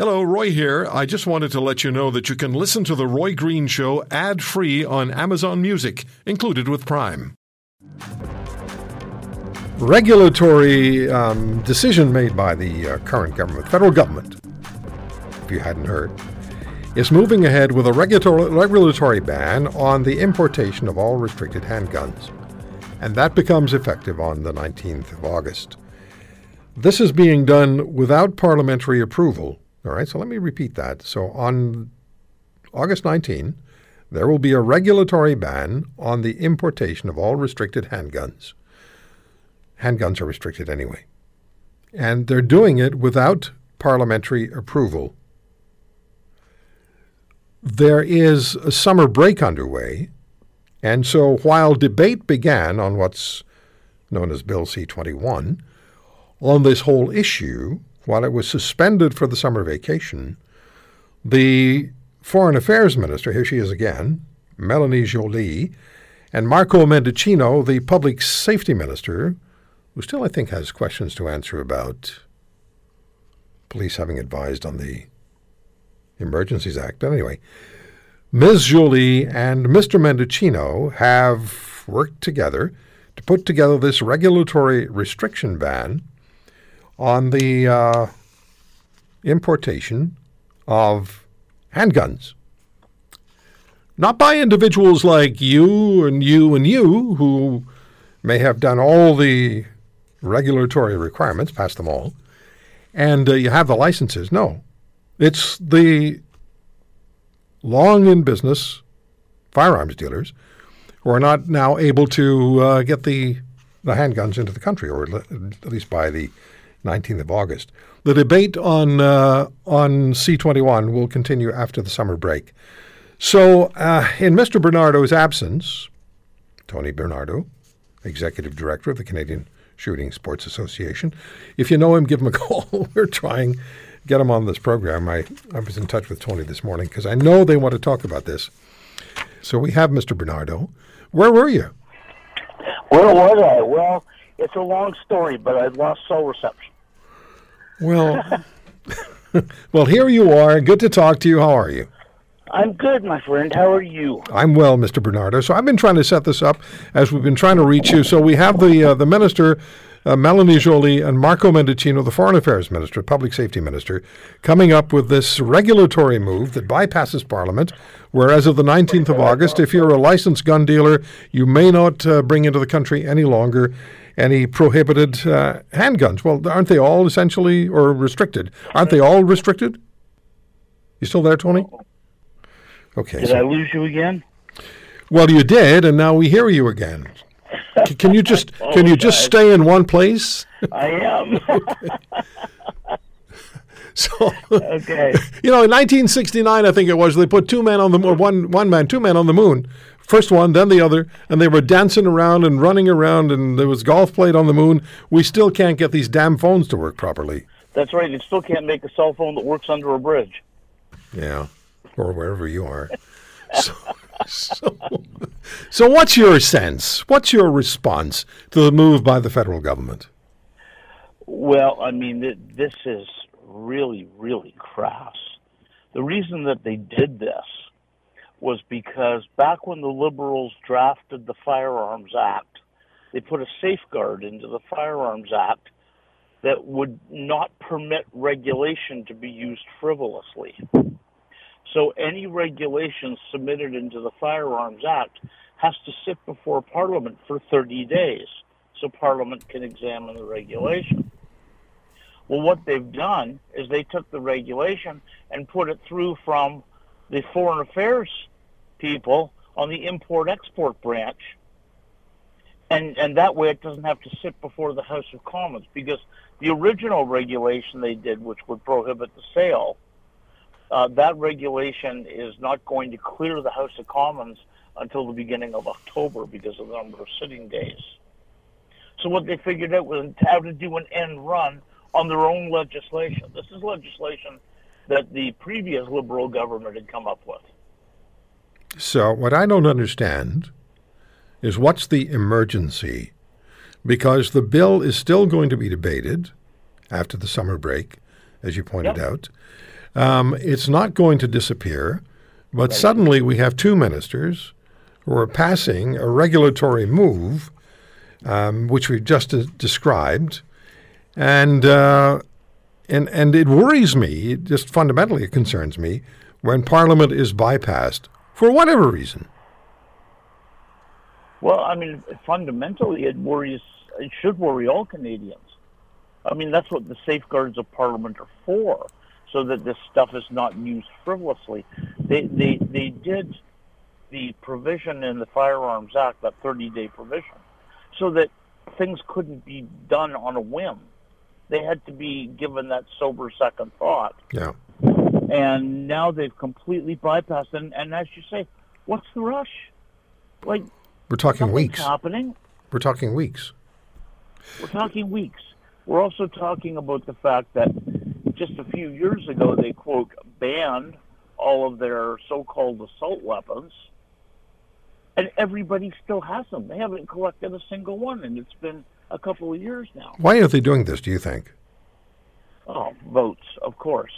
Hello, Roy here. I just wanted to let you know that you can listen to The Roy Green Show ad free on Amazon Music, included with Prime. Regulatory um, decision made by the uh, current government, federal government, if you hadn't heard, is moving ahead with a regulatory, regulatory ban on the importation of all restricted handguns. And that becomes effective on the 19th of August. This is being done without parliamentary approval all right, so let me repeat that. So on August 19, there will be a regulatory ban on the importation of all restricted handguns. Handguns are restricted anyway. And they're doing it without parliamentary approval. There is a summer break underway, and so while debate began on what's known as Bill C 21 on this whole issue, while it was suspended for the summer vacation, the Foreign Affairs Minister, here she is again, Melanie Joly, and Marco Mendicino, the Public Safety Minister, who still, I think, has questions to answer about police having advised on the Emergencies Act. But anyway, Ms. Joly and Mr. Mendicino have worked together to put together this regulatory restriction ban on the uh, importation of handguns. Not by individuals like you and you and you, who may have done all the regulatory requirements, passed them all, and uh, you have the licenses. No. It's the long in business firearms dealers who are not now able to uh, get the, the handguns into the country, or at least by the 19th of August. The debate on uh, on C21 will continue after the summer break. So, uh, in Mr. Bernardo's absence, Tony Bernardo, executive director of the Canadian Shooting Sports Association, if you know him, give him a call. We're trying get him on this program. I, I was in touch with Tony this morning because I know they want to talk about this. So we have Mr. Bernardo. Where were you? Where was I? Well, it's a long story, but I lost cell reception. Well, well, here you are. Good to talk to you. How are you? I'm good, my friend. How are you? I'm well, Mr. Bernardo. So I've been trying to set this up as we've been trying to reach you. So we have the uh, the minister, uh, Melanie Joly, and Marco Mendicino, the Foreign Affairs Minister, Public Safety Minister, coming up with this regulatory move that bypasses Parliament. Where as of the 19th of August, if you're a licensed gun dealer, you may not uh, bring into the country any longer any prohibited uh, handguns. Well, aren't they all essentially or restricted? Aren't they all restricted? You still there, Tony? Okay. Did so, I lose you again? Well, you did, and now we hear you again. can you just oh, can you oh, just stay in one place? I am. so okay. You know, in 1969, I think it was, they put two men on the moon, one one man, two men on the moon, First one, then the other, and they were dancing around and running around, and there was golf played on the moon. We still can't get these damn phones to work properly. That's right. You still can't make a cell phone that works under a bridge. Yeah, or wherever you are. so, so, so, what's your sense? What's your response to the move by the federal government? Well, I mean, this is really, really crass. The reason that they did this was because back when the liberals drafted the Firearms Act, they put a safeguard into the Firearms Act that would not permit regulation to be used frivolously. So any regulation submitted into the Firearms Act has to sit before Parliament for 30 days so Parliament can examine the regulation. Well, what they've done is they took the regulation and put it through from the Foreign Affairs people on the import-export branch. And, and that way it doesn't have to sit before the House of Commons because the original regulation they did, which would prohibit the sale, uh, that regulation is not going to clear the House of Commons until the beginning of October because of the number of sitting days. So what they figured out was how to do an end run on their own legislation. This is legislation that the previous Liberal government had come up with. So, what I don't understand is what's the emergency? Because the bill is still going to be debated after the summer break, as you pointed yep. out. Um, it's not going to disappear, but suddenly we have two ministers who are passing a regulatory move, um, which we've just uh, described, and uh, and and it worries me. It just fundamentally, it concerns me when Parliament is bypassed for whatever reason. Well, I mean, fundamentally, it worries. It should worry all Canadians. I mean, that's what the safeguards of Parliament are for, so that this stuff is not used frivolously. They they they did the provision in the Firearms Act, that 30-day provision, so that things couldn't be done on a whim. They had to be given that sober second thought. Yeah. And now they've completely bypassed. And, and as you say, what's the rush? Like, We're talking weeks. happening. We're talking weeks. We're talking weeks. We're also talking about the fact that just a few years ago they quote banned all of their so-called assault weapons, and everybody still has them. They haven't collected a single one, and it's been a couple of years now. Why are they doing this? Do you think? Oh, votes, of course.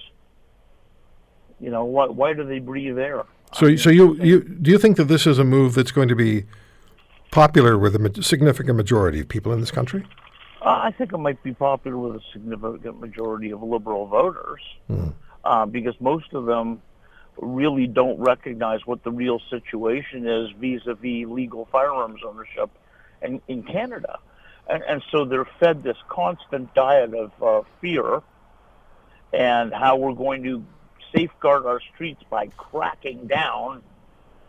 You know why? Why do they breathe air? So, so you, you do you think that this is a move that's going to be popular with a significant majority of people in this country? Uh, I think it might be popular with a significant majority of liberal voters uh, because most of them really don't recognize what the real situation is vis-a-vis legal firearms ownership in, in Canada. And, and so they're fed this constant diet of uh, fear and how we're going to safeguard our streets by cracking down,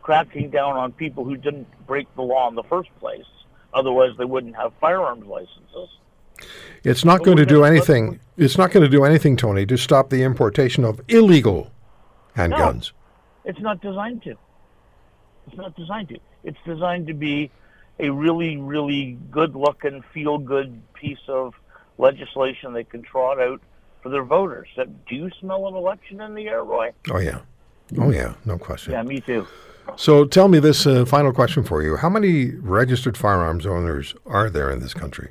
cracking down on people who didn't break the law in the first place. Otherwise, they wouldn't have firearms licenses. It's not But going to do anything. It's not going to do anything, Tony, to stop the importation of illegal handguns. It's not designed to. It's not designed to. It's designed to be a really, really good-looking, feel-good piece of legislation they can trot out for their voters. That do you smell an election in the air, Roy? Oh yeah, oh yeah, no question. Yeah, me too. So tell me this uh, final question for you: How many registered firearms owners are there in this country?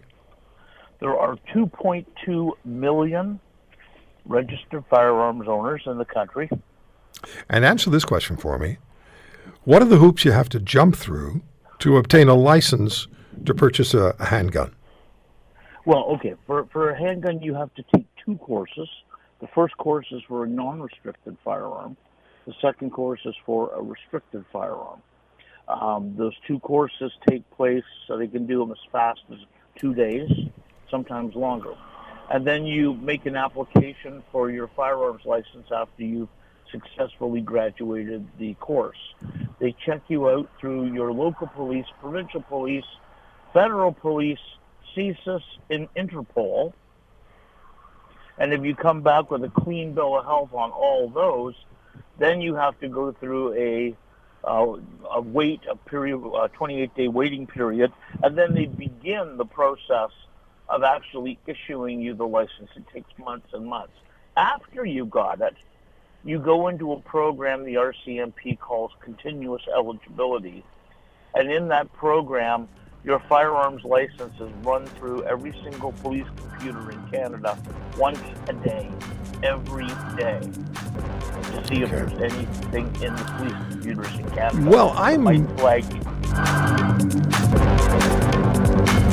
There are 2.2 million registered firearms owners in the country. And answer this question for me: What are the hoops you have to jump through to obtain a license to purchase a, a handgun? Well, okay. For for a handgun, you have to take two courses. The first course is for a non-restricted firearm. The second course is for a restricted firearm. Um, those two courses take place, so they can do them as fast as two days, sometimes longer. And then you make an application for your firearms license after you've successfully graduated the course. They check you out through your local police, provincial police, federal police, CSIS, and Interpol. And if you come back with a clean bill of health on all those, then you have to go through a uh, a wait a period, a 28 day waiting period, and then they begin the process of actually issuing you the license. It takes months and months. After you got it, you go into a program the RCMP calls continuous eligibility, and in that program, your firearms license is run through every single police computer in Canada once a day, every day, to see if there's anything in the police computers in Canada. Well, I'm- might flag.